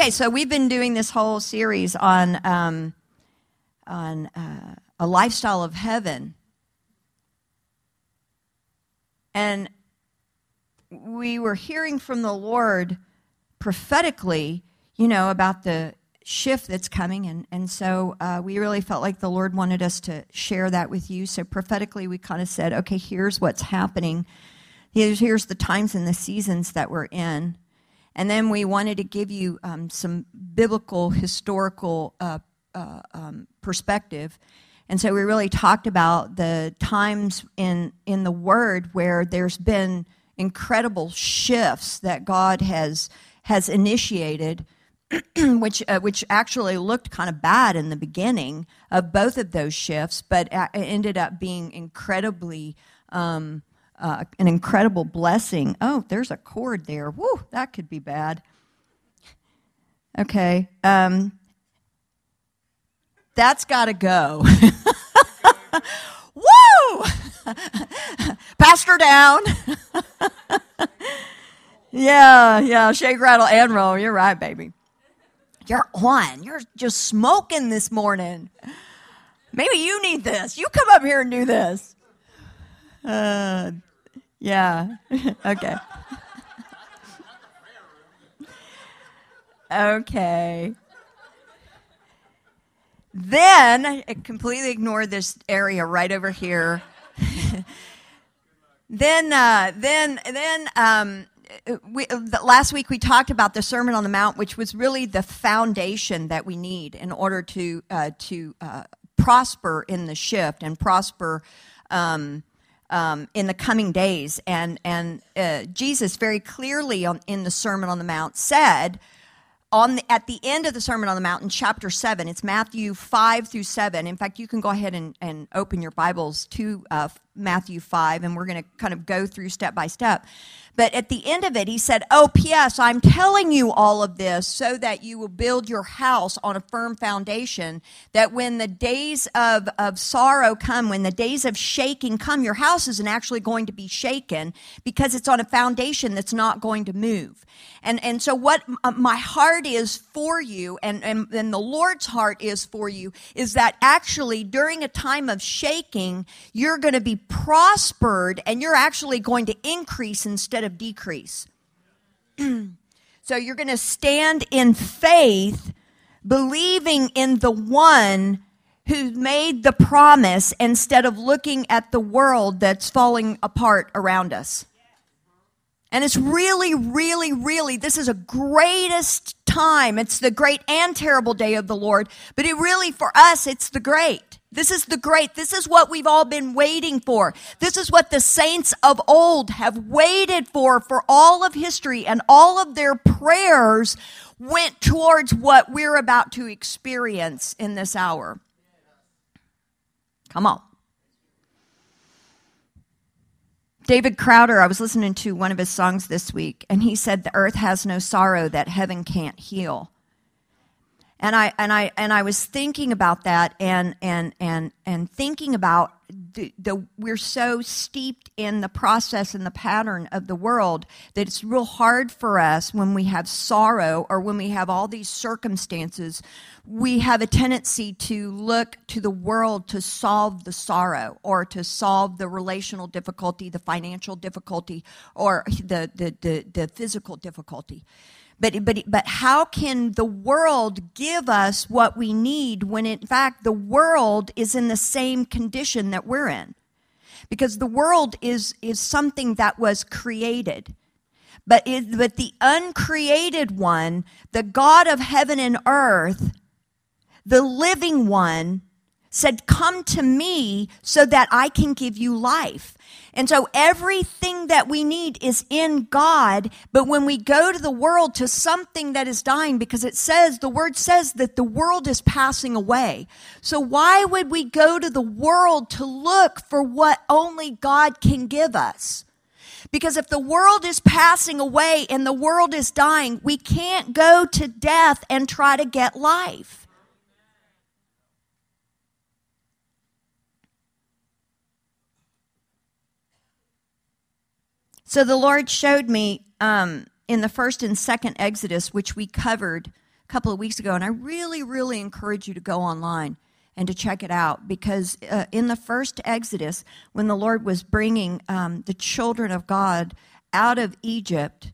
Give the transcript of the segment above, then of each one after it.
Okay, so we've been doing this whole series on um, on uh, a lifestyle of heaven, and we were hearing from the Lord prophetically, you know, about the shift that's coming, and and so uh, we really felt like the Lord wanted us to share that with you. So prophetically, we kind of said, okay, here's what's happening. Here's here's the times and the seasons that we're in. And then we wanted to give you um, some biblical, historical uh, uh, um, perspective. And so we really talked about the times in, in the Word where there's been incredible shifts that God has, has initiated, which, uh, which actually looked kind of bad in the beginning of both of those shifts, but ended up being incredibly um, uh, an incredible blessing. Oh, there's a cord there. Woo, that could be bad. Okay. Um, that's got to go. Woo! Pastor down. yeah, yeah, shake, rattle, and roll. You're right, baby. You're on. You're just smoking this morning. Maybe you need this. You come up here and do this. Uh, yeah. okay. okay. Then I completely ignored this area right over here. then, uh, then, then, um, we, the, last week we talked about the Sermon on the Mount, which was really the foundation that we need in order to uh, to uh, prosper in the shift and prosper um, um, in the coming days. And, and uh, Jesus very clearly on, in the Sermon on the Mount said, on the, at the end of the Sermon on the Mount in chapter 7, it's Matthew 5 through 7. In fact, you can go ahead and, and open your Bibles to uh, Matthew 5, and we're going to kind of go through step by step. But at the end of it, he said, Oh, P.S., I'm telling you all of this so that you will build your house on a firm foundation, that when the days of, of sorrow come, when the days of shaking come, your house isn't actually going to be shaken because it's on a foundation that's not going to move. And, and so, what uh, my heart is for you, and, and, and the Lord's heart is for you, is that actually during a time of shaking, you're going to be prospered and you're actually going to increase instead of decrease. so you're going to stand in faith, believing in the one who made the promise instead of looking at the world that's falling apart around us. And it's really, really, really, this is a greatest time. It's the great and terrible day of the Lord, but it really, for us, it's the great. This is the great. This is what we've all been waiting for. This is what the saints of old have waited for for all of history and all of their prayers went towards what we're about to experience in this hour. Come on. David Crowder, I was listening to one of his songs this week, and he said, The earth has no sorrow that heaven can't heal and I and I and I was thinking about that and and and and thinking about the, the we're so steeped in the process and the pattern of the world that it's real hard for us when we have sorrow or when we have all these circumstances we have a tendency to look to the world to solve the sorrow or to solve the relational difficulty the financial difficulty or the the the, the physical difficulty but, but, but how can the world give us what we need when in fact the world is in the same condition that we're in? Because the world is, is something that was created. But, it, but the uncreated one, the God of heaven and earth, the living one, said, Come to me so that I can give you life. And so everything that we need is in God. But when we go to the world to something that is dying, because it says, the word says that the world is passing away. So why would we go to the world to look for what only God can give us? Because if the world is passing away and the world is dying, we can't go to death and try to get life. So the Lord showed me um, in the first and second Exodus, which we covered a couple of weeks ago, and I really, really encourage you to go online and to check it out because uh, in the first Exodus, when the Lord was bringing um, the children of God out of Egypt,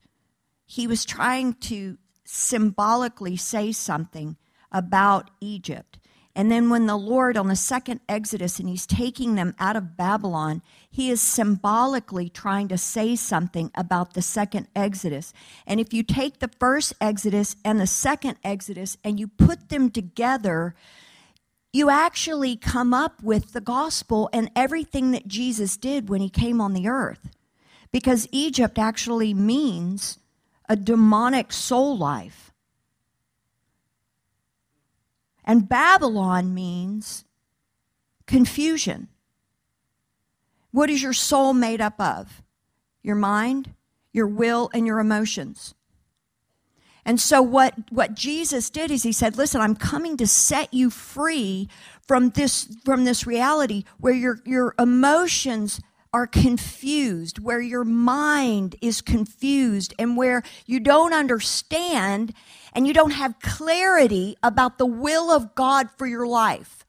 he was trying to symbolically say something about Egypt. And then when the Lord, on the second Exodus, and he's taking them out of Babylon, he is symbolically trying to say something about the second Exodus. And if you take the first Exodus and the second Exodus and you put them together, you actually come up with the gospel and everything that Jesus did when he came on the earth. Because Egypt actually means a demonic soul life. And Babylon means confusion. What is your soul made up of? Your mind, your will, and your emotions. And so what, what Jesus did is he said, listen, I'm coming to set you free from this, from this reality where your, your emotions are confused, where your mind is confused, and where you don't understand and you don't have clarity about the will of God for your life.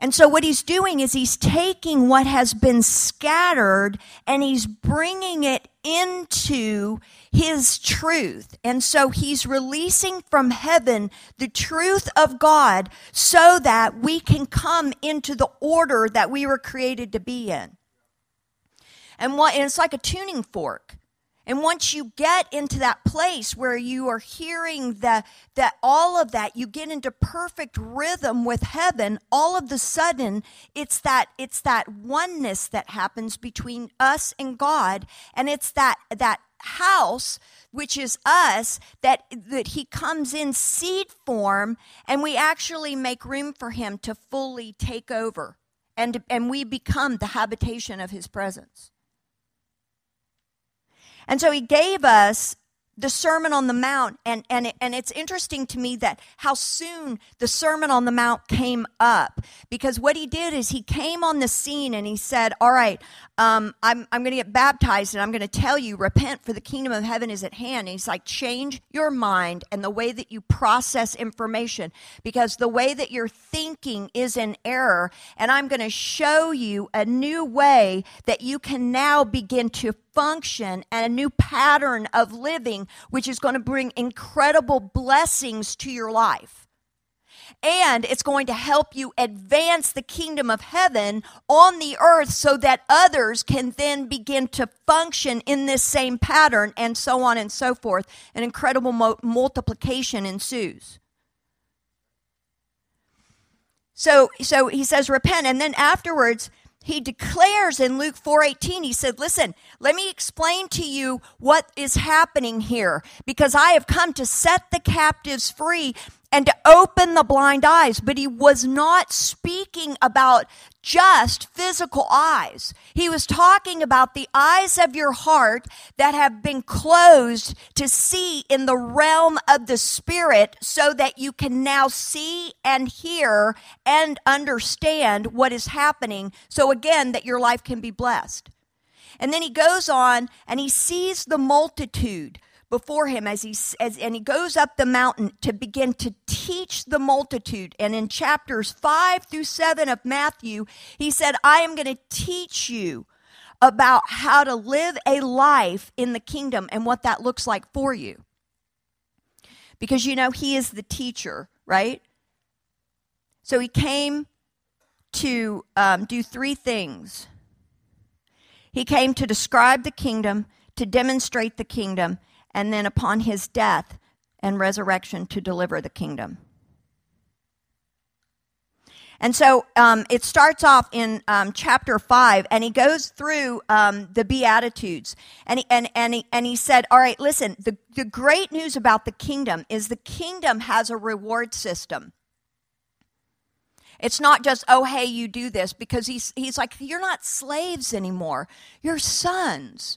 And so, what he's doing is he's taking what has been scattered and he's bringing it into his truth. And so, he's releasing from heaven the truth of God so that we can come into the order that we were created to be in. And, what, and it's like a tuning fork. And once you get into that place where you are hearing the, that all of that, you get into perfect rhythm with heaven, all of the sudden it's that it's that oneness that happens between us and God. And it's that that house which is us that that he comes in seed form and we actually make room for him to fully take over and and we become the habitation of his presence and so he gave us the Sermon on the Mount, and, and, and it's interesting to me that how soon the Sermon on the Mount came up. Because what he did is he came on the scene and he said, All right, um, I'm, I'm going to get baptized and I'm going to tell you, repent for the kingdom of heaven is at hand. And he's like, change your mind and the way that you process information because the way that you're thinking is in error. And I'm going to show you a new way that you can now begin to function and a new pattern of living, which is going to bring incredible blessings to your life and it's going to help you advance the kingdom of heaven on the earth so that others can then begin to function in this same pattern and so on and so forth. An incredible mo- multiplication ensues. So, so he says, repent. And then afterwards, he declares in Luke 4:18 he said listen let me explain to you what is happening here because I have come to set the captives free and to open the blind eyes. But he was not speaking about just physical eyes. He was talking about the eyes of your heart that have been closed to see in the realm of the spirit so that you can now see and hear and understand what is happening. So again, that your life can be blessed. And then he goes on and he sees the multitude before him as he as, and he goes up the mountain to begin to teach the multitude. And in chapters 5 through 7 of Matthew he said I am going to teach you about how to live a life in the kingdom and what that looks like for you. Because you know he is the teacher right? So he came to um, do three things. He came to describe the kingdom to demonstrate the kingdom and then upon his death and resurrection to deliver the kingdom. And so um, it starts off in um, chapter five, and he goes through um, the Beatitudes. And he, and, and, he, and he said, All right, listen, the, the great news about the kingdom is the kingdom has a reward system. It's not just, oh, hey, you do this, because he's, he's like, You're not slaves anymore, you're sons.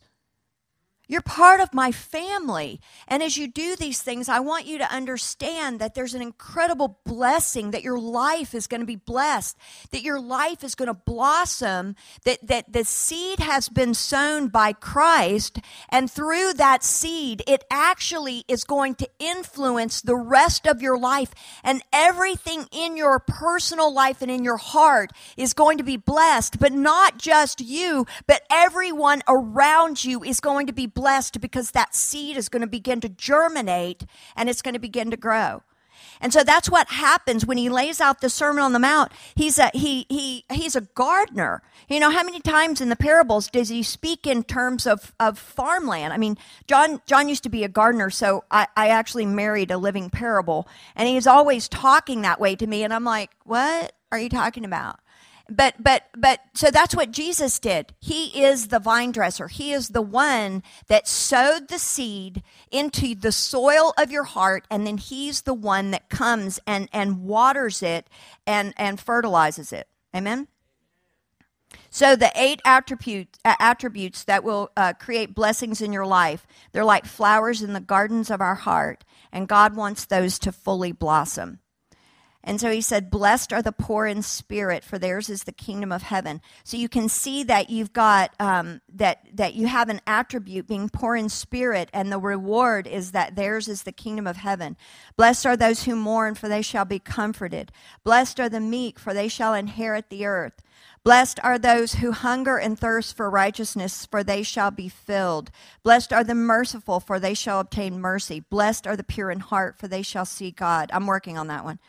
You're part of my family. And as you do these things, I want you to understand that there's an incredible blessing, that your life is going to be blessed, that your life is going to blossom, that, that the seed has been sown by Christ. And through that seed, it actually is going to influence the rest of your life. And everything in your personal life and in your heart is going to be blessed. But not just you, but everyone around you is going to be blessed because that seed is going to begin to germinate and it's going to begin to grow. And so that's what happens when he lays out the Sermon on the Mount. He's a, he, he, he's a gardener. You know, how many times in the parables does he speak in terms of, of farmland? I mean, John, John used to be a gardener, so I, I actually married a living parable. And he's always talking that way to me. And I'm like, what are you talking about? But but but so that's what Jesus did. He is the vine dresser. He is the one that sowed the seed into the soil of your heart and then he's the one that comes and and waters it and and fertilizes it. Amen. So the eight attributes, uh, attributes that will uh, create blessings in your life, they're like flowers in the gardens of our heart, and God wants those to fully blossom. And so he said, Blessed are the poor in spirit, for theirs is the kingdom of heaven. So you can see that you've got, um, that, that you have an attribute being poor in spirit, and the reward is that theirs is the kingdom of heaven. Blessed are those who mourn, for they shall be comforted. Blessed are the meek, for they shall inherit the earth. Blessed are those who hunger and thirst for righteousness, for they shall be filled. Blessed are the merciful, for they shall obtain mercy. Blessed are the pure in heart, for they shall see God. I'm working on that one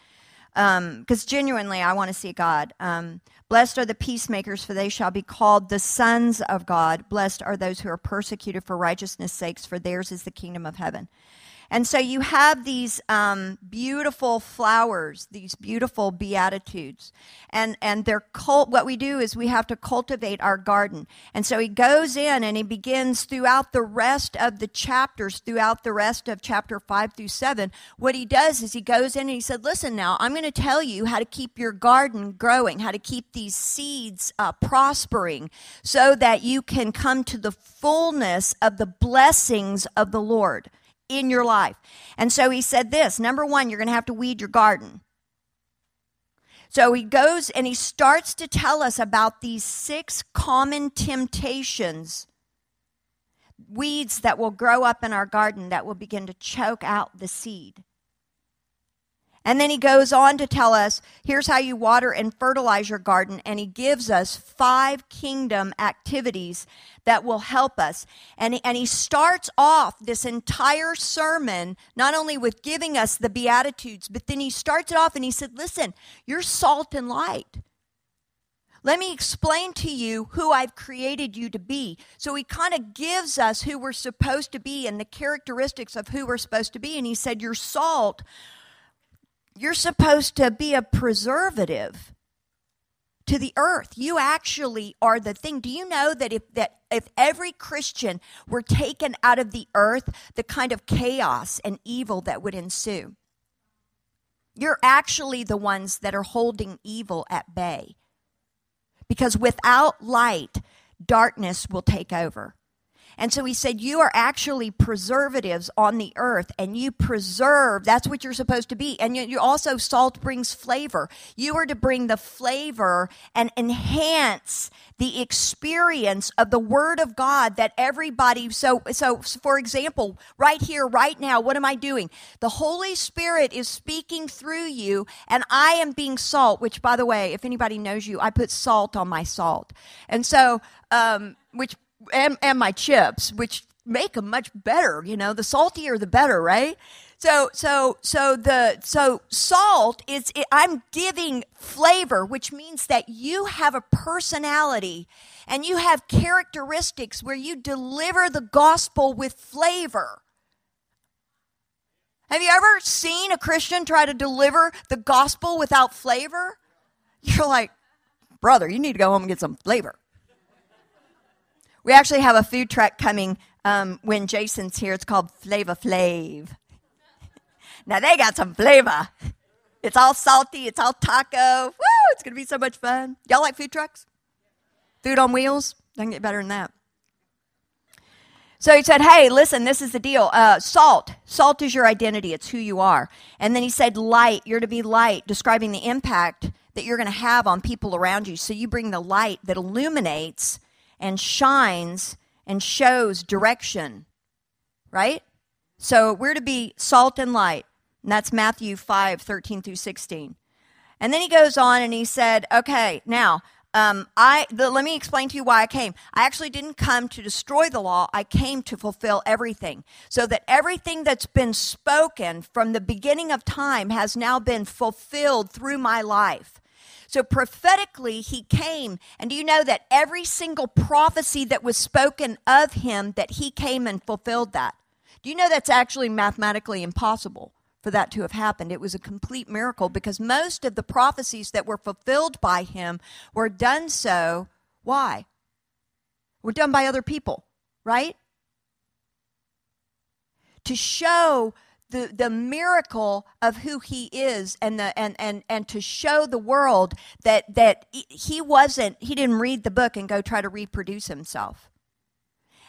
because um, genuinely I want to see God. Um, Blessed are the peacemakers, for they shall be called the sons of God. Blessed are those who are persecuted for righteousness' sakes, for theirs is the kingdom of heaven. And so you have these um, beautiful flowers, these beautiful beatitudes, and and they're cult. What we do is we have to cultivate our garden. And so he goes in and he begins throughout the rest of the chapters, throughout the rest of chapter five through seven. What he does is he goes in and he said, "Listen, now I'm going to tell you how to keep your garden growing, how to keep these seeds uh, prospering, so that you can come to the fullness of the blessings of the Lord." In your life. And so he said this number one, you're going to have to weed your garden. So he goes and he starts to tell us about these six common temptations, weeds that will grow up in our garden that will begin to choke out the seed. And then he goes on to tell us here's how you water and fertilize your garden. And he gives us five kingdom activities that will help us. And, and he starts off this entire sermon not only with giving us the Beatitudes, but then he starts it off and he said, Listen, you're salt and light. Let me explain to you who I've created you to be. So he kind of gives us who we're supposed to be and the characteristics of who we're supposed to be. And he said, You're salt you're supposed to be a preservative to the earth. You actually are the thing. Do you know that if that if every Christian were taken out of the earth, the kind of chaos and evil that would ensue? You're actually the ones that are holding evil at bay. Because without light, darkness will take over. And so he said, You are actually preservatives on the earth, and you preserve. That's what you're supposed to be. And you, you also, salt brings flavor. You are to bring the flavor and enhance the experience of the Word of God that everybody. So, so for example, right here, right now, what am I doing? The Holy Spirit is speaking through you, and I am being salt, which, by the way, if anybody knows you, I put salt on my salt. And so, um, which and, and my chips, which make them much better. You know, the saltier the better, right? So, so, so the so salt is. It, I'm giving flavor, which means that you have a personality and you have characteristics where you deliver the gospel with flavor. Have you ever seen a Christian try to deliver the gospel without flavor? You're like, brother, you need to go home and get some flavor. We actually have a food truck coming um, when Jason's here. It's called Flava Flav. now they got some flavor. It's all salty. It's all taco. Woo! It's gonna be so much fun. Y'all like food trucks? Food on wheels? Doesn't get better than that. So he said, Hey, listen, this is the deal. Uh, salt. Salt is your identity, it's who you are. And then he said, Light. You're to be light, describing the impact that you're going to have on people around you. So you bring the light that illuminates and shines and shows direction, right? So we're to be salt and light. And that's Matthew 5 13 through 16. And then he goes on and he said, Okay, now, um, I the, let me explain to you why I came. I actually didn't come to destroy the law. I came to fulfill everything, so that everything that's been spoken from the beginning of time has now been fulfilled through my life. So prophetically, he came, and do you know that every single prophecy that was spoken of him, that he came and fulfilled that? Do you know that's actually mathematically impossible? for that to have happened. It was a complete miracle because most of the prophecies that were fulfilled by him were done so. Why? Were done by other people, right? To show the, the miracle of who he is and the and, and and to show the world that that he wasn't he didn't read the book and go try to reproduce himself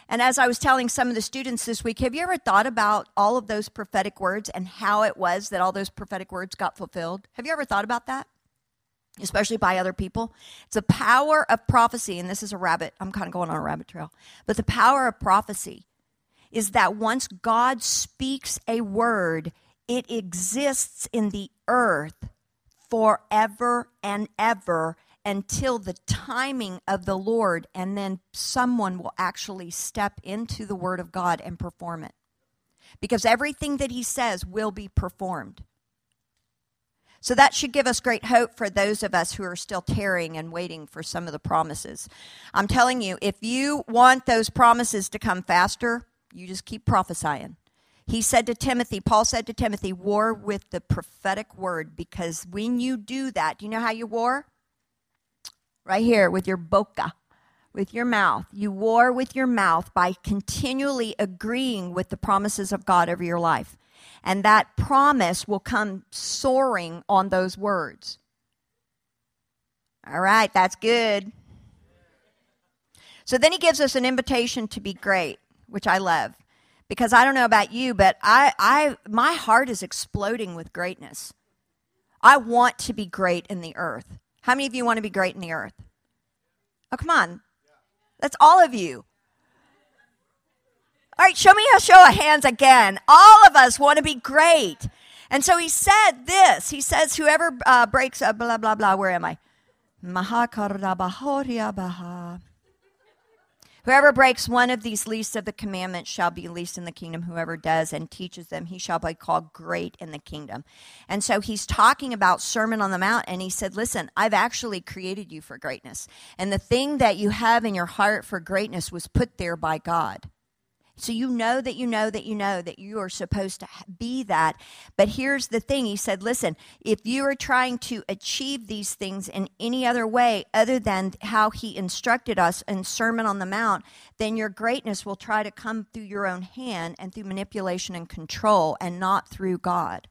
and as I was telling some of the students this week, have you ever thought about all of those prophetic words and how it was that all those prophetic words got fulfilled? Have you ever thought about that? Especially by other people. It's the power of prophecy, and this is a rabbit, I'm kind of going on a rabbit trail, but the power of prophecy is that once God speaks a word, it exists in the earth forever and ever until the timing of the Lord, and then someone will actually step into the Word of God and perform it. Because everything that He says will be performed. So that should give us great hope for those of us who are still tarrying and waiting for some of the promises. I'm telling you, if you want those promises to come faster, you just keep prophesying. He said to Timothy, Paul said to Timothy, war with the prophetic word because when you do that, do you know how you war? right here with your boca, with your mouth. You war with your mouth by continually agreeing with the promises of God over your life. And that promise will come soaring on those words. All right, that's good. So then he gives us an invitation to be great, which I love. Because I don't know about you, but I, I my heart is exploding with greatness. I want to be great in the earth. How many of you want to be great in the earth? Oh, come on. That's all of you. All right, show me a show of hands again. All of us want to be great. And so he said this. He says, whoever uh, breaks, uh, blah, blah, blah, where am I? Whoever breaks one of these least of the commandments shall be least in the kingdom. Whoever does and teaches them, he shall be called great in the kingdom. And so he's talking about Sermon on the Mount, and he said, Listen, I've actually created you for greatness. And the thing that you have in your heart for greatness was put there by God. So you know that you know that you know that you are supposed to be that. But here's the thing He said, listen, if you are trying to achieve these things in any other way other than how He instructed us in Sermon on the Mount, then your greatness will try to come through your own hand and through manipulation and control and not through God.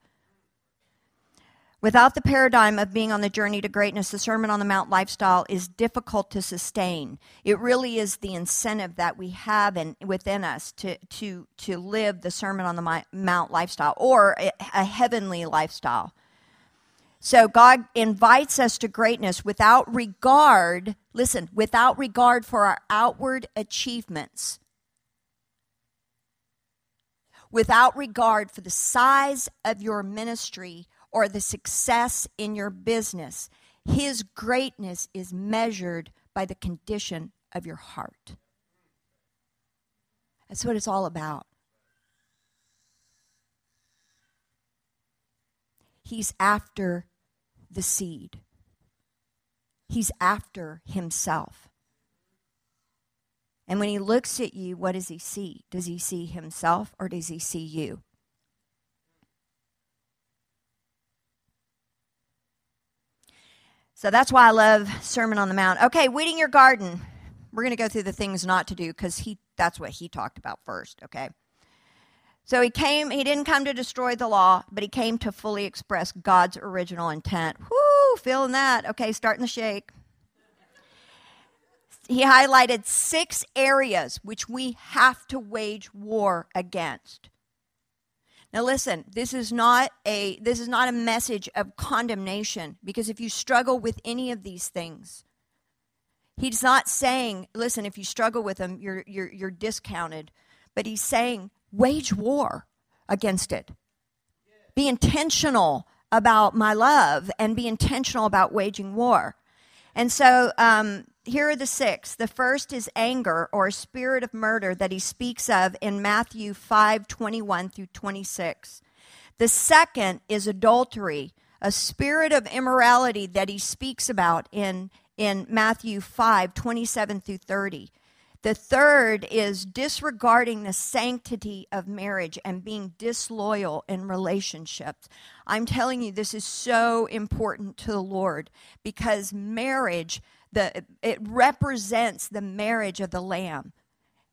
Without the paradigm of being on the journey to greatness, the Sermon on the Mount lifestyle is difficult to sustain. It really is the incentive that we have in, within us to, to, to live the Sermon on the Mount lifestyle or a, a heavenly lifestyle. So God invites us to greatness without regard, listen, without regard for our outward achievements, without regard for the size of your ministry or the success in your business. His greatness is measured by the condition of your heart. That's what it's all about. He's after the seed, he's after himself. And when he looks at you, what does he see? Does he see himself or does he see you? So that's why I love Sermon on the Mount. Okay, weeding your garden. We're going to go through the things not to do because he that's what he talked about first, okay? So he came, he didn't come to destroy the law, but he came to fully express God's original intent. Whoo, feeling that. Okay, starting the shake. he highlighted six areas which we have to wage war against. Now listen, this is not a this is not a message of condemnation because if you struggle with any of these things, he's not saying, listen, if you struggle with them, you're you're you're discounted, but he's saying wage war against it. Be intentional about my love and be intentional about waging war. And so um, here are the six. The first is anger or a spirit of murder that he speaks of in Matthew 5 21 through 26. The second is adultery, a spirit of immorality that he speaks about in, in Matthew 5 27 through 30. The third is disregarding the sanctity of marriage and being disloyal in relationships. I'm telling you, this is so important to the Lord because marriage, the, it represents the marriage of the Lamb.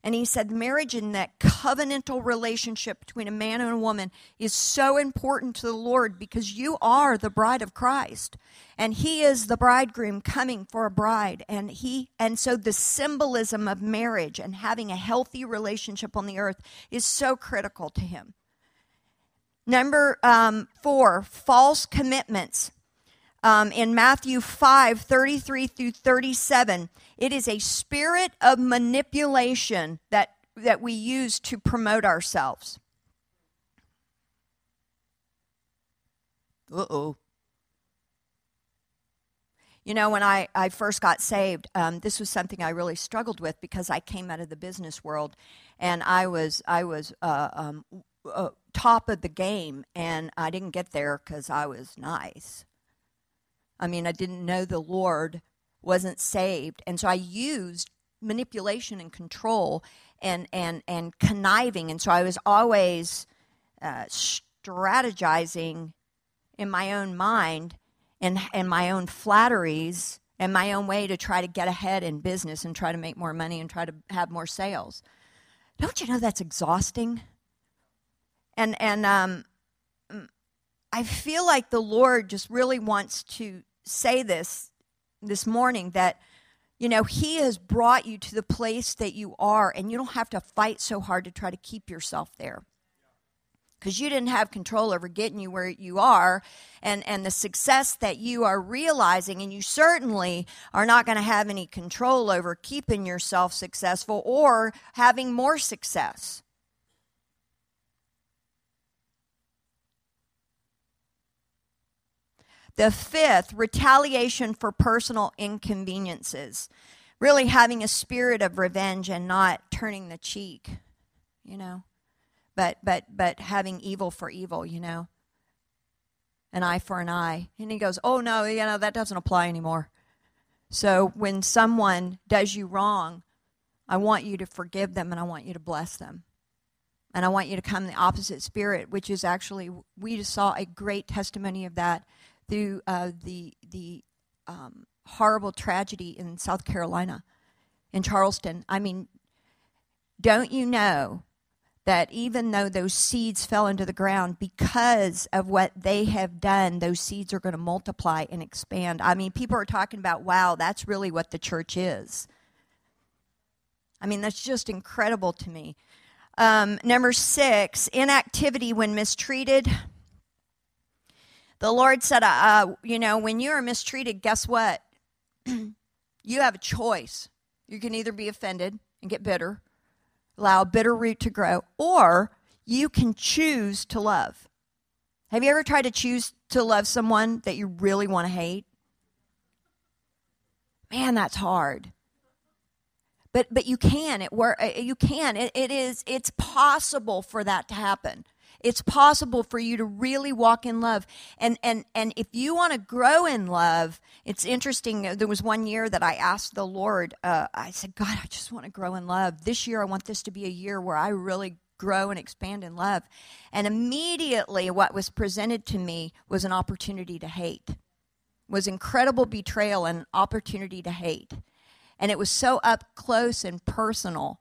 And he said, marriage in that covenantal relationship between a man and a woman is so important to the Lord because you are the bride of Christ. And he is the bridegroom coming for a bride. And he and so the symbolism of marriage and having a healthy relationship on the earth is so critical to him. Number um, four, false commitments um, in Matthew 5 33 through 37. It is a spirit of manipulation that, that we use to promote ourselves. Uh oh. You know, when I, I first got saved, um, this was something I really struggled with because I came out of the business world and I was, I was uh, um, uh, top of the game and I didn't get there because I was nice. I mean, I didn't know the Lord, wasn't saved. And so I used manipulation and control and, and, and conniving. And so I was always uh, strategizing in my own mind and, and my own flatteries and my own way to try to get ahead in business and try to make more money and try to have more sales. Don't you know that's exhausting? And, and um, I feel like the Lord just really wants to say this this morning that you know he has brought you to the place that you are and you don't have to fight so hard to try to keep yourself there. Because you didn't have control over getting you where you are and and the success that you are realizing and you certainly are not going to have any control over keeping yourself successful or having more success The fifth, retaliation for personal inconveniences. Really having a spirit of revenge and not turning the cheek, you know. But but but having evil for evil, you know. An eye for an eye. And he goes, "Oh no, you know, that doesn't apply anymore." So when someone does you wrong, I want you to forgive them and I want you to bless them. And I want you to come the opposite spirit, which is actually, we just saw a great testimony of that through uh, the the um, horrible tragedy in South Carolina, in Charleston. I mean, don't you know that even though those seeds fell into the ground, because of what they have done, those seeds are going to multiply and expand. I mean, people are talking about, wow, that's really what the church is. I mean, that's just incredible to me. Um, number six, inactivity when mistreated the Lord said, uh, uh, you know, when you are mistreated, guess what? you have a choice. You can either be offended and get bitter, allow a bitter root to grow, or you can choose to love. Have you ever tried to choose to love someone that you really want to hate? Man, that's hard. But but you can. It work. Uh, you can. It, it is. It's possible for that to happen. It's possible for you to really walk in love. And and and if you want to grow in love, it's interesting. There was one year that I asked the Lord. Uh, I said, God, I just want to grow in love. This year, I want this to be a year where I really grow and expand in love. And immediately, what was presented to me was an opportunity to hate. Was incredible betrayal and opportunity to hate. And it was so up close and personal.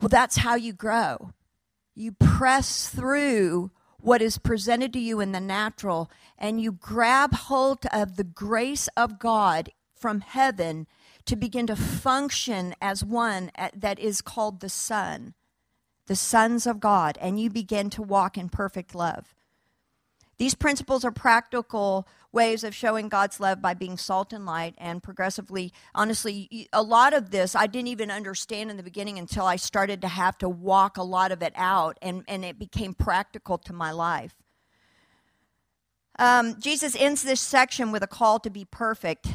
Well, that's how you grow you press through what is presented to you in the natural and you grab hold of the grace of God from heaven to begin to function as one uh, that is called the Son, the sons of God, and you begin to walk in perfect love. These principles are practical ways of showing God's love by being salt and light and progressively. Honestly, a lot of this I didn't even understand in the beginning until I started to have to walk a lot of it out and, and it became practical to my life. Um, Jesus ends this section with a call to be perfect.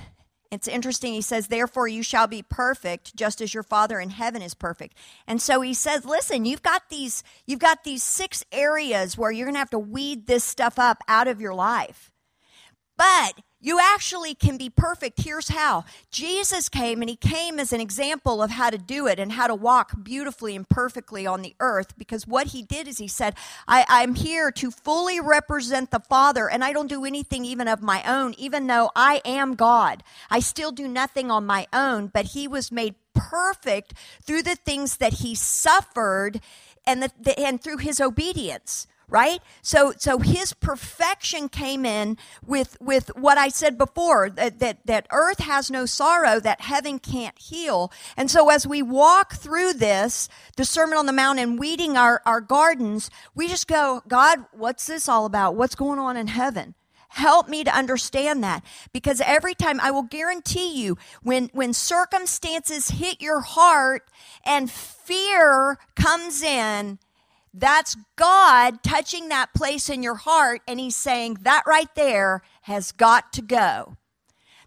It's interesting. He says, Therefore, you shall be perfect, just as your Father in heaven is perfect. And so he says, Listen, you've got these, you've got these six areas where you're going to have to weed this stuff up out of your life. But you actually can be perfect. Here's how Jesus came, and he came as an example of how to do it and how to walk beautifully and perfectly on the earth. Because what he did is he said, I, am here to fully represent the Father, and I don't do anything even of my own, even though I am God. I still do nothing on my own, but he was made perfect through the things that he suffered and, the, the, and through his obedience right? So so his perfection came in with with what i said before that that, that earth has no sorrow that heaven can't heal. And so as we walk through this the sermon on the mount and weeding our our gardens we just go god what's this all about? What's going on in heaven? Help me to understand that because every time i will guarantee you when when circumstances hit your heart and fear comes in that's God touching that place in your heart, and He's saying, That right there has got to go.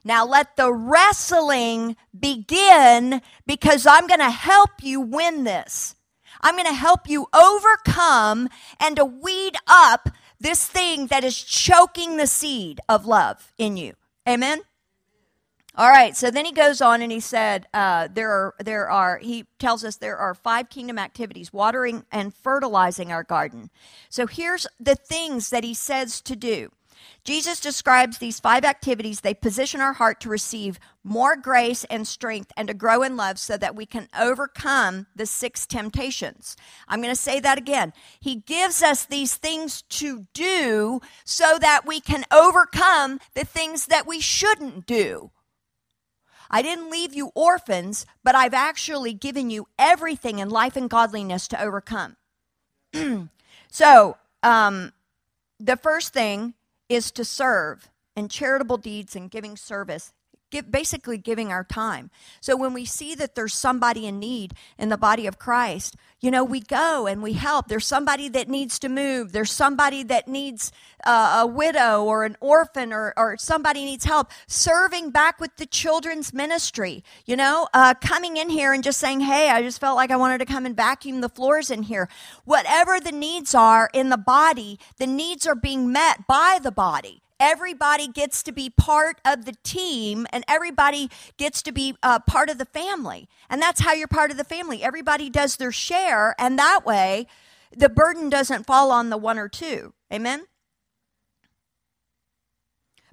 Now let the wrestling begin because I'm going to help you win this. I'm going to help you overcome and to weed up this thing that is choking the seed of love in you. Amen? All right, so then he goes on and he said uh, there are there are he tells us there are five kingdom activities: watering and fertilizing our garden. So here's the things that he says to do. Jesus describes these five activities. They position our heart to receive more grace and strength and to grow in love so that we can overcome the six temptations. I'm going to say that again. He gives us these things to do so that we can overcome the things that we shouldn't do. I didn't leave you orphans, but I've actually given you everything in life and godliness to overcome. so, um, the first thing is to serve and charitable deeds and giving service give, basically giving our time. So when we see that there's somebody in need in the body of Christ, you know, we go and we help. There's somebody that needs to move. There's somebody that needs uh, a widow or an orphan or, or somebody needs help. Serving back with the children's ministry, you know, uh, coming in here and just saying, hey, I just felt like I wanted to come and vacuum the floors in here. Whatever the needs are in the body, the needs are being met by the body everybody gets to be part of the team and everybody gets to be uh, part of the family. And that's how you're part of the family. Everybody does their share, and that way the burden doesn't fall on the one or two. Amen?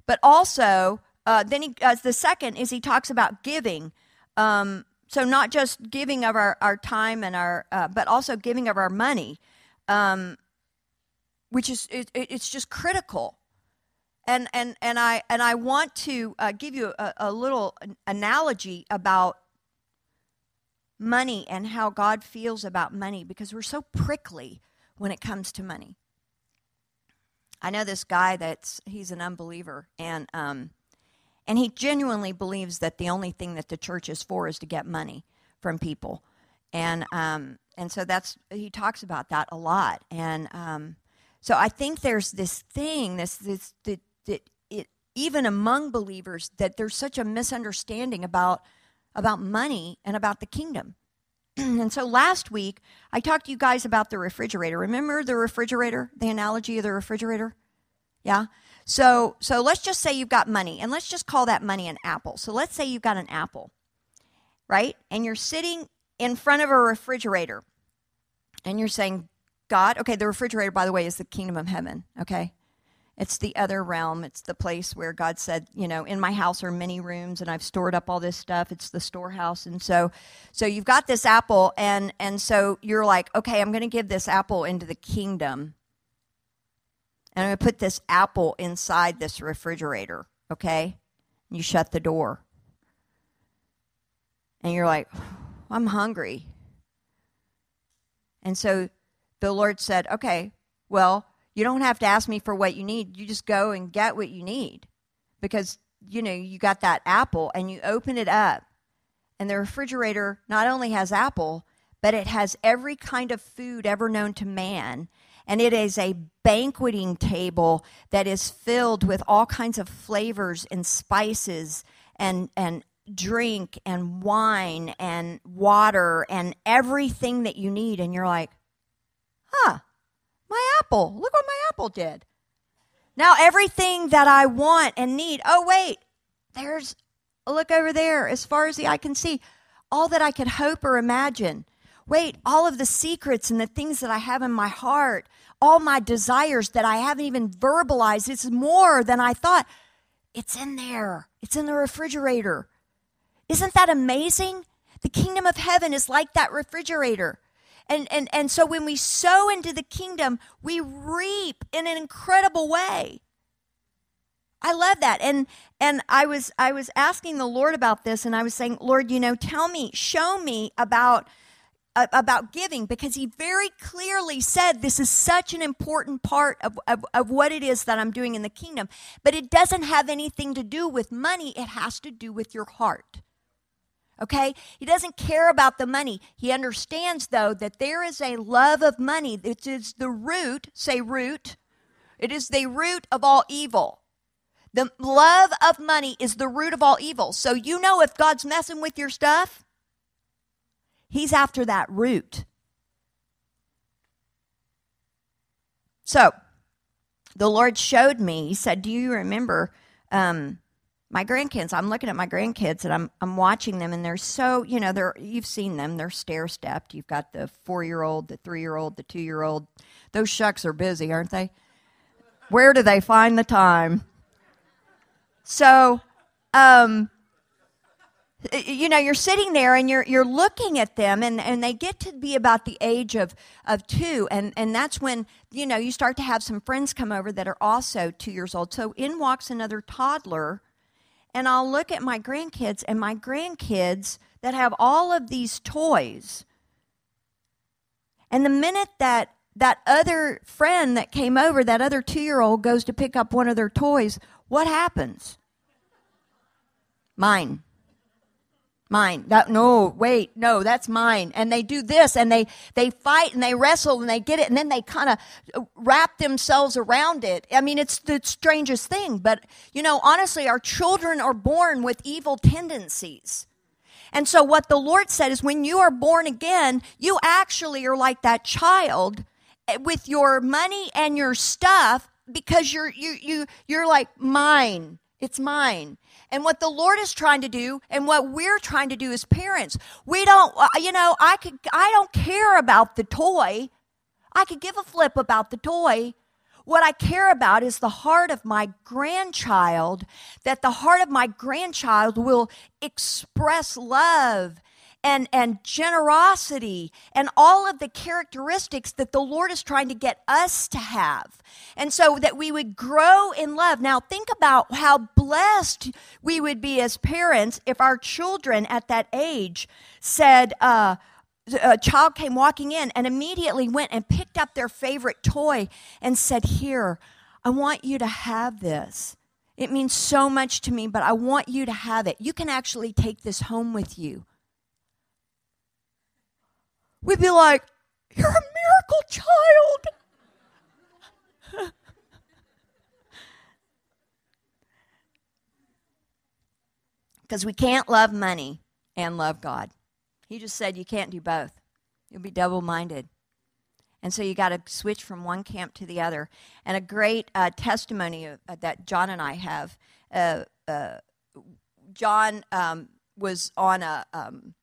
But also, uh, then he, uh, the second is he talks about giving. Um, so not just giving of our, our time and our, uh, but also giving of our money, um, which is it, it's just critical and and and I and I want to uh, give you a, a little analogy about money and how God feels about money because we're so prickly when it comes to money. I know this guy that's he's an unbeliever and um, and he genuinely believes that the only thing that the church is for is to get money from people, and um, and so that's he talks about that a lot and. Um, so I think there's this thing, this this the, that it even among believers that there's such a misunderstanding about about money and about the kingdom. and so last week I talked to you guys about the refrigerator. Remember the refrigerator, the analogy of the refrigerator? Yeah. So so let's just say you've got money and let's just call that money an apple. So let's say you've got an apple. Right? And you're sitting in front of a refrigerator and you're saying, God, okay, the refrigerator, by the way, is the kingdom of heaven, okay? It's the other realm. It's the place where God said, you know, in my house are many rooms and I've stored up all this stuff. It's the storehouse. And so so you've got this apple and and so you're like, okay, I'm going to give this apple into the kingdom. And I'm going to put this apple inside this refrigerator, okay? You shut the door. and you're like, I'm hungry. And so the Lord said, Okay, well, you don't have to ask me for what you need. You just go and get what you need. Because, you know, you got that apple and you open it up, and the refrigerator not only has apple, but it has every kind of food ever known to man. And it is a banqueting table that is filled with all kinds of flavors and spices and, and drink and wine and water and everything that you need. And you're like, huh, my apple. Look what my apple did. Now, everything that I want and need, oh, wait, there's a look over there as far as the eye can see. All that I could hope or imagine. Wait, all of the secrets and the things that I have in my heart, all my desires that I haven't even verbalized, it's more than I thought. It's in there, it's in the refrigerator. Isn't that amazing? The kingdom of heaven is like that refrigerator. And, and, and so when we sow into the kingdom, we reap in an incredible way. I love that. And and I was I was asking the Lord about this and I was saying, "Lord, you know, tell me, show me about about giving because he very clearly said this is such an important part of, of, of what it is that I'm doing in the kingdom. But it doesn't have anything to do with money, it has to do with your heart. Okay? He doesn't care about the money. He understands, though, that there is a love of money. It is the root, say root. It is the root of all evil. The love of money is the root of all evil. So you know if God's messing with your stuff, He's after that root. So the Lord showed me, He said, Do you remember? Um, my grandkids. I'm looking at my grandkids and i'm i'm watching them and they're so you know they're you've seen them. They're stair stepped you've got the four year old the three year old the two year old those shucks are busy aren't they? Where do they find the time? So um you know you're sitting there and you're you're looking at them and and they get to be about the age of of 2 and and that's when you know you start to have some friends come over that are also 2 years old. So in walks another toddler and I'll look at my grandkids and my grandkids that have all of these toys. And the minute that that other friend that came over, that other two year old, goes to pick up one of their toys, what happens? Mine mine. That no wait no that's mine. And they do this and they they fight and they wrestle and they get it and then they kind of wrap themselves around it. I mean it's the strangest thing but you know honestly our children are born with evil tendencies. And so what the lord said is when you are born again you actually are like that child eh, with your money and your stuff because you're you you you're like mine it's mine and what the Lord is trying to do and what we're trying to do as parents. We don't, uh, you know, I could, I don't care about the toy. I could give a flip about the toy. What I care about is the heart of my grandchild, that the heart of my grandchild will express love and, and generosity and all of the characteristics that the Lord is trying to get us to have. And so that we would grow in love. Now, think about how blessed we would be as parents if our children at that age said, uh, a child came walking in and immediately went and picked up their favorite toy and said, Here, I want you to have this. It means so much to me, but I want you to have it. You can actually take this home with you we'd be like, You're a miracle child. Because we can't love money and love God. He just said you can't do both. You'll be double minded. And so you got to switch from one camp to the other. And a great uh, testimony uh, that John and I have uh, uh John um, was on a. Um,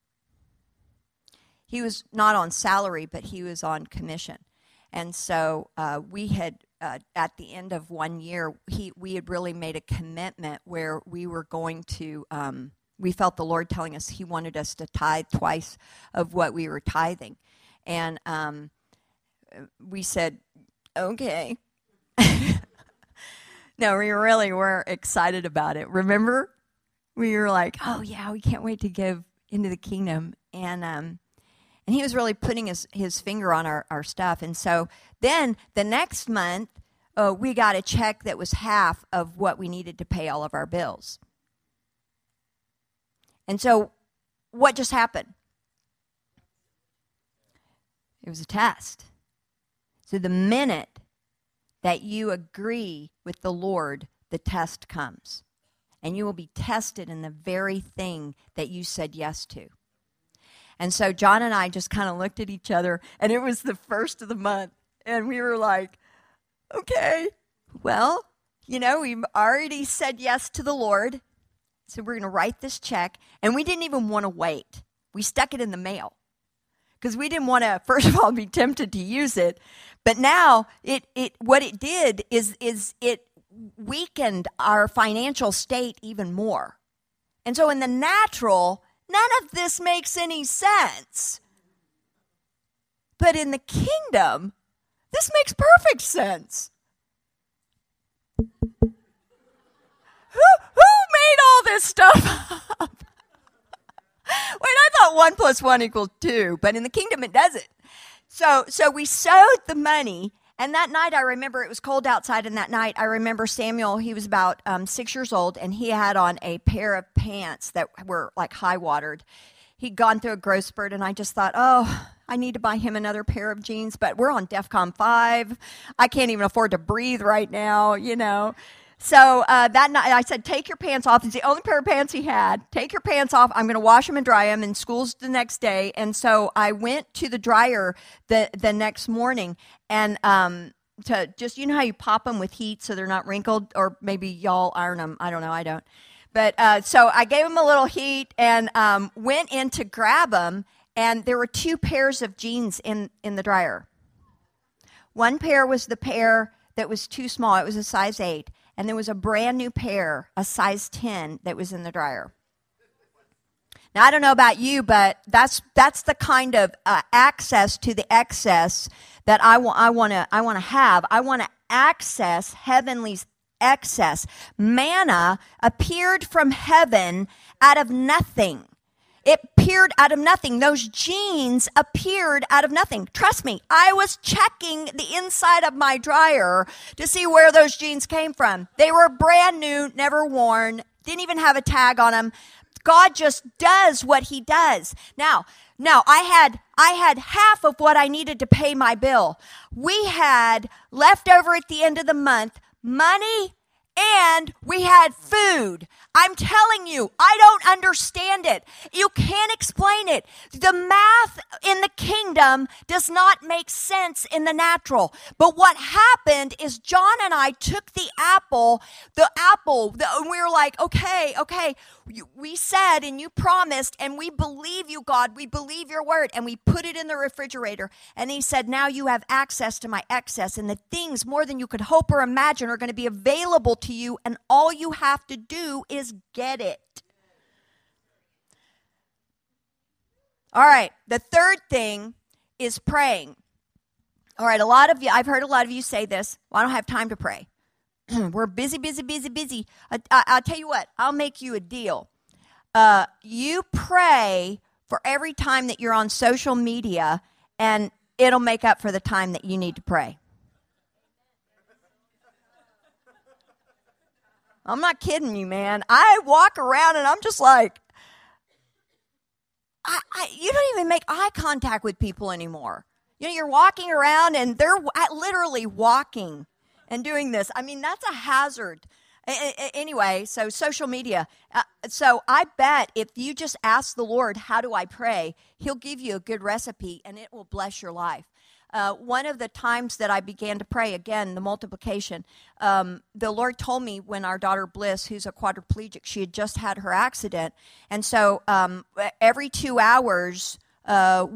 he was not on salary, but he was on commission. And so uh, we had, uh, at the end of one year, he, we had really made a commitment where we were going to, um, we felt the Lord telling us he wanted us to tithe twice of what we were tithing. And um, we said, okay. no, we really were excited about it. Remember? We were like, oh, yeah, we can't wait to give into the kingdom, and um, and he was really putting his his finger on our our stuff. And so then the next month, uh, we got a check that was half of what we needed to pay all of our bills. And so, what just happened? It was a test. So the minute that you agree with the Lord, the test comes. And you will be tested in the very thing that you said yes to. And so John and I just kind of looked at each other, and it was the first of the month. And we were like, okay, well, you know, we've already said yes to the Lord. So we're going to write this check. And we didn't even want to wait, we stuck it in the mail because we didn't want to first of all be tempted to use it but now it it what it did is is it weakened our financial state even more and so in the natural none of this makes any sense. But in the kingdom this makes perfect sense. Who who made all this stuff up? Wait, I thought one plus one equals two, but in the kingdom it doesn't. So, so we sowed the money, and that night I remember it was cold outside, and that night I remember Samuel. He was about um, six years old, and he had on a pair of pants that were like high watered. He'd gone through a growth spurt, and I just thought, oh, I need to buy him another pair of jeans, but we're on DEFCON 5. I can't even afford to breathe right now, you know. So uh, that night, I said, "Take your pants off." It's the only pair of pants he had. Take your pants off. I'm going to wash them and dry them. And school's the next day, and so I went to the dryer the the next morning, and um, to just you know how you pop them with heat so they're not wrinkled, or maybe y'all iron them. I don't know. I don't. But uh, so I gave them a little heat and um, went in to grab them, and there were two pairs of jeans in in the dryer. One pair was the pair that was too small. It was a size eight and there was a brand new pair, a size 10, that was in the dryer. Now I don't know about you, but that's that's the kind of uh, access to the excess that I want. I want to. I want to have. I want to access heavenly's excess. Manna appeared from heaven out of nothing. It appeared out of nothing. Those jeans appeared out of nothing. Trust me, I was checking the inside of my dryer to see where those jeans came from. They were brand new, never worn, didn't even have a tag on them. God just does what he does. Now, now I had I had half of what I needed to pay my bill. We had left over at the end of the month money and we had food. I'm telling you, I don't understand it. You can't explain it. The math in the kingdom does not make sense in the natural. But what happened is John and I took the apple, the apple, the, and we were like, okay, okay, we said and you promised, and we believe you, God. We believe your word. And we put it in the refrigerator. And he said, now you have access to my excess, and the things more than you could hope or imagine are going to be available to you, and all you have to do is get it. All right, the third thing is praying. All right, a lot of you, I've heard a lot of you say this. Well, I don't have time to pray. We're busy, busy, busy, busy. I, will tell you what, I'll make you a deal. Uh, you pray for every time that you're on social media, and it'll make up for the time that you need to pray. I'm not kidding you, man. I walk around and I'm just like, I, I, you don't even make eye contact with people anymore. You know, you're walking around and they're literally walking and doing this. I mean, that's a hazard. Anyway, so social media. Uh, so I bet if you just ask the Lord, How do I pray? He'll give you a good recipe and it will bless your life. Uh, one of the times that I began to pray, again, the multiplication, um, the Lord told me when our daughter Bliss, who's a quadriplegic, she had just had her accident. And so um, every two hours, uh,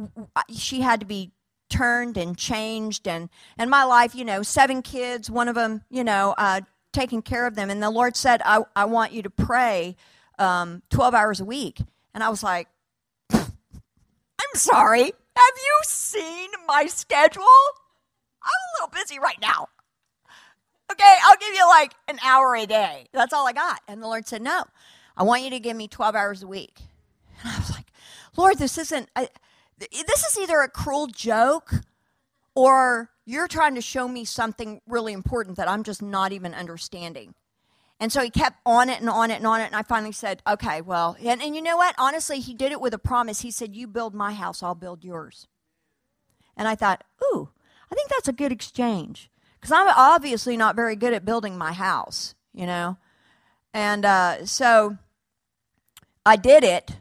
she had to be turned and changed. And, and my life, you know, seven kids, one of them, you know, uh, taking care of them. And the Lord said, I, I want you to pray um, 12 hours a week. And I was like, I'm sorry. Have you seen my schedule? I'm a little busy right now. Okay, I'll give you like an hour a day. That's all I got. And the Lord said, No, I want you to give me 12 hours a week. And I was like, Lord, this isn't, I, this is either a cruel joke or you're trying to show me something really important that I'm just not even understanding. And so he kept on it and on it and on it. And I finally said, okay, well, and, and you know what? Honestly, he did it with a promise. He said, You build my house, I'll build yours. And I thought, ooh, I think that's a good exchange. Because I'm obviously not very good at building my house, you know? And uh, so I did it.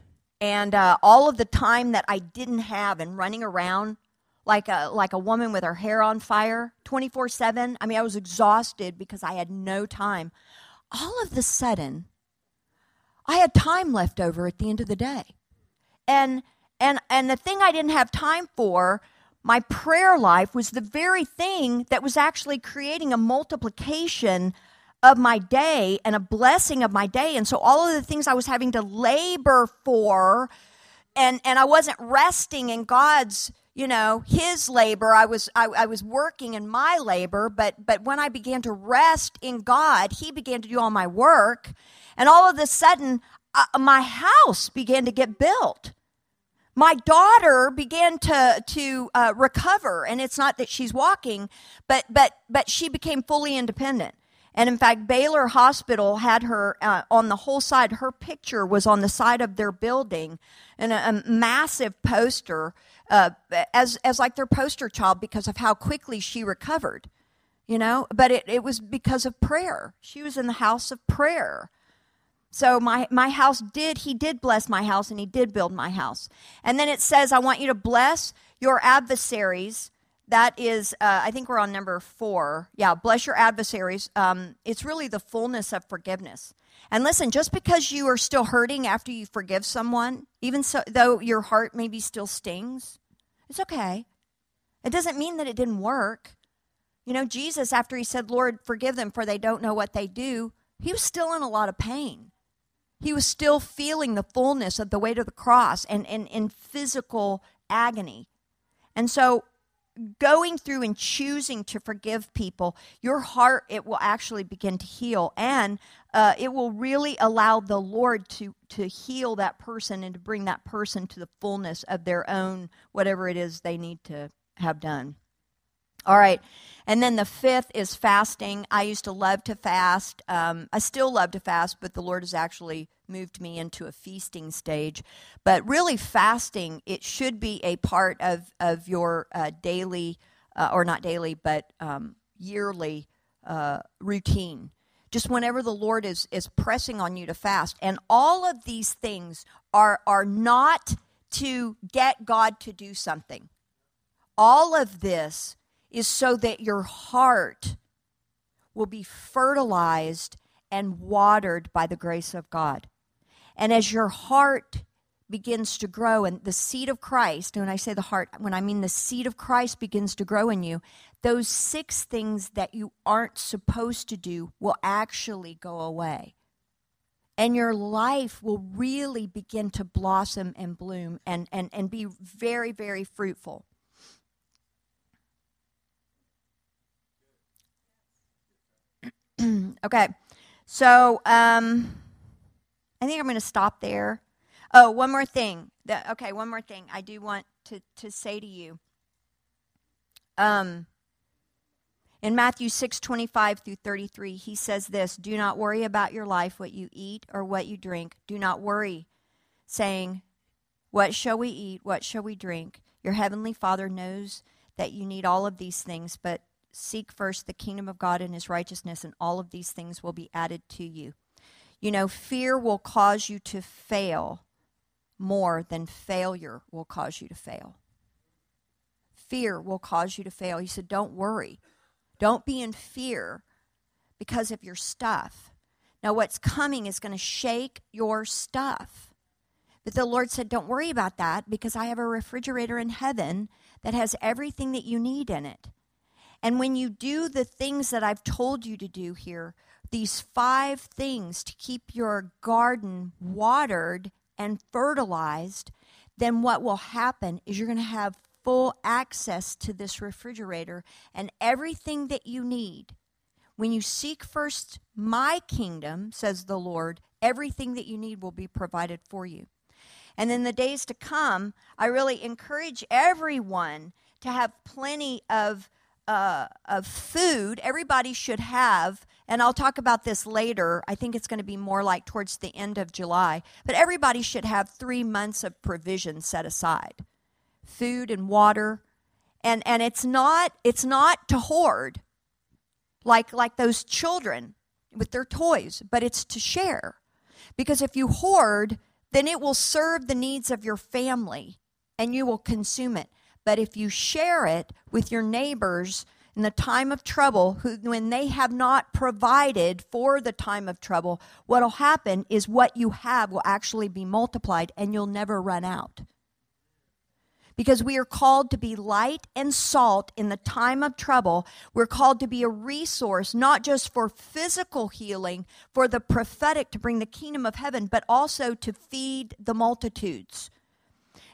And uh, all of the time that I didn't have and running around like a, like a woman with her hair on fire 24 7, I mean, I was exhausted because I had no time. All of the sudden, I had time left over at the end of the day. And and and the thing I didn't have time for my prayer life was the very thing that was actually creating a multiplication of my day and a blessing of my day. And so all of the things I was having to labor for and and I wasn't resting in God's you know his labor. I was I, I, was working in my labor but but when i began to rest in god he began to do all my work. And all of a sudden uh, my house began to get built. My daughter began to to uh, recover. And it's not that she's walking but but but she became fully independent and in fact baylor hospital had her uh, on the whole side her picture was on the side of their building and a, a massive poster uh, as as like their poster child because of how quickly she recovered you know but it, it was because of prayer she was in the house of prayer so my, my house did, he did bless my house and he did build my house. And then it says, I want you to bless your adversaries. That is, uh, I think we're on number four. Yeah, bless your adversaries. Um, it's really the fullness of forgiveness. And listen, just because you are still hurting after you forgive someone, even so, though your heart maybe still stings, it's okay. It doesn't mean that it didn't work. You know, Jesus, after he said, Lord, forgive them for they don't know what they do, he was still in a lot of pain. He was still feeling the fullness of the weight of the cross and in physical agony. And so going through and choosing to forgive people, your heart, it will actually begin to heal. And uh, it will really allow the Lord to, to heal that person and to bring that person to the fullness of their own, whatever it is they need to have done. All right. And then the fifth is fasting. I used to love to fast. Um, I still love to fast, but the Lord has actually moved me into a feasting stage. But really, fasting, it should be a part of, of your uh, daily, uh, or not daily, but um, yearly uh, routine. Just whenever the Lord is, is pressing on you to fast. And all of these things are, are not to get God to do something. All of this is so that your heart will be fertilized and watered by the grace of God. And as your heart begins to grow and the seed of Christ, when I say the heart, when I mean the seed of Christ begins to grow in you, those six things that you aren't supposed to do will actually go away. And your life will really begin to blossom and bloom and, and, and be very, very fruitful. okay. So um, I think I'm going to stop there. Oh, one more thing. The, okay, one more thing I do want to, to say to you. Um, in Matthew 6 25 through 33, he says this Do not worry about your life, what you eat or what you drink. Do not worry, saying, What shall we eat? What shall we drink? Your heavenly Father knows that you need all of these things, but seek first the kingdom of God and his righteousness, and all of these things will be added to you. You know, fear will cause you to fail more than failure will cause you to fail. Fear will cause you to fail. He said, Don't worry. Don't be in fear because of your stuff. Now, what's coming is going to shake your stuff. But the Lord said, Don't worry about that because I have a refrigerator in heaven that has everything that you need in it. And when you do the things that I've told you to do here, these five things to keep your garden watered and fertilized, then what will happen is you're going to have full access to this refrigerator and everything that you need. When you seek first my kingdom, says the Lord, everything that you need will be provided for you. And in the days to come, I really encourage everyone to have plenty of, uh, of food. Everybody should have, and I'll talk about this later. I think it's going to be more like towards the end of July. But everybody should have three months of provision set aside food and water. And, and it's not it's not to hoard like like those children with their toys, but it's to share. Because if you hoard, then it will serve the needs of your family and you will consume it. But if you share it with your neighbors in the time of trouble, who, when they have not provided for the time of trouble, what will happen is what you have will actually be multiplied and you'll never run out because we are called to be light and salt in the time of trouble. We're called to be a resource, not just for physical healing, for the prophetic to bring the kingdom of heaven, but also to feed the multitudes.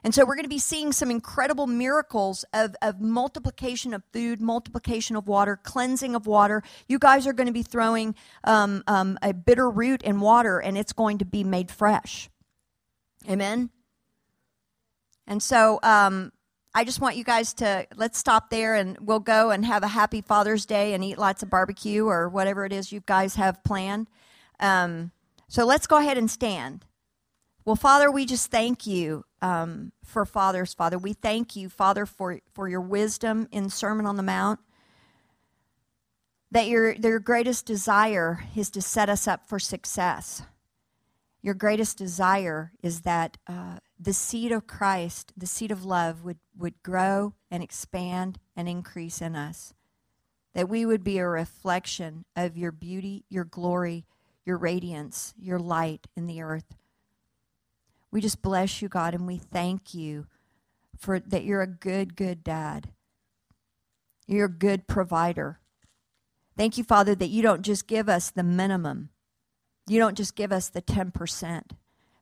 And so we're going to be seeing some incredible miracles of, of multiplication of food, multiplication of water, cleansing of water. You guys are going to be throwing um, um, a bitter root in water, and it's going to be made fresh. Amen. And so um, I just want you guys to let's stop there and we'll go and have a happy Father's Day and eat lots of barbecue or whatever it is you guys have planned. Um, so let's go ahead and stand. Well, Father, we just thank you um, for fathers, Father. We thank you, Father, for, for your wisdom in Sermon on the Mount. That your, their greatest desire is to set us up for success. Your greatest desire is that uh, the seed of Christ, the seed of love, would, would grow and expand and increase in us. That we would be a reflection of your beauty, your glory, your radiance, your light in the earth. We just bless you, God, and we thank you for that you're a good, good dad. You're a good provider. Thank you, Father, that you don't just give us the minimum. You don't just give us the 10%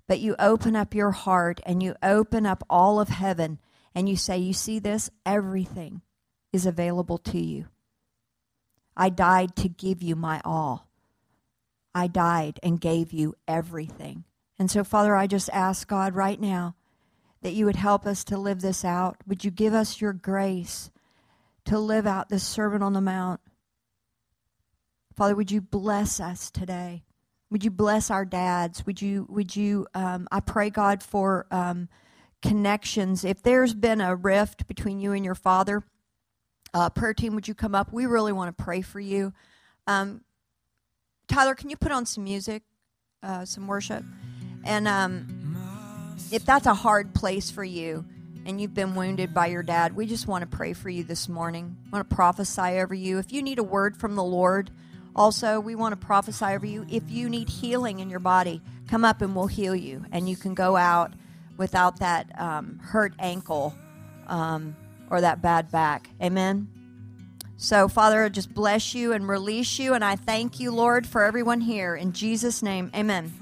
but you open up your heart and you open up all of heaven and you say, You see this? Everything is available to you. I died to give you my all. I died and gave you everything. And so, Father, I just ask God right now that you would help us to live this out. Would you give us your grace to live out this Sermon on the Mount? Father, would you bless us today? Would you bless our dads? Would you, would you, um, I pray, God, for um, connections. If there's been a rift between you and your father, uh, prayer team, would you come up? We really want to pray for you. Um, Tyler, can you put on some music, uh, some worship? And um, if that's a hard place for you and you've been wounded by your dad, we just want to pray for you this morning. I want to prophesy over you. If you need a word from the Lord, also, we want to prophesy over you. If you need healing in your body, come up and we'll heal you. And you can go out without that um, hurt ankle um, or that bad back. Amen. So, Father, I just bless you and release you. And I thank you, Lord, for everyone here. In Jesus' name, amen.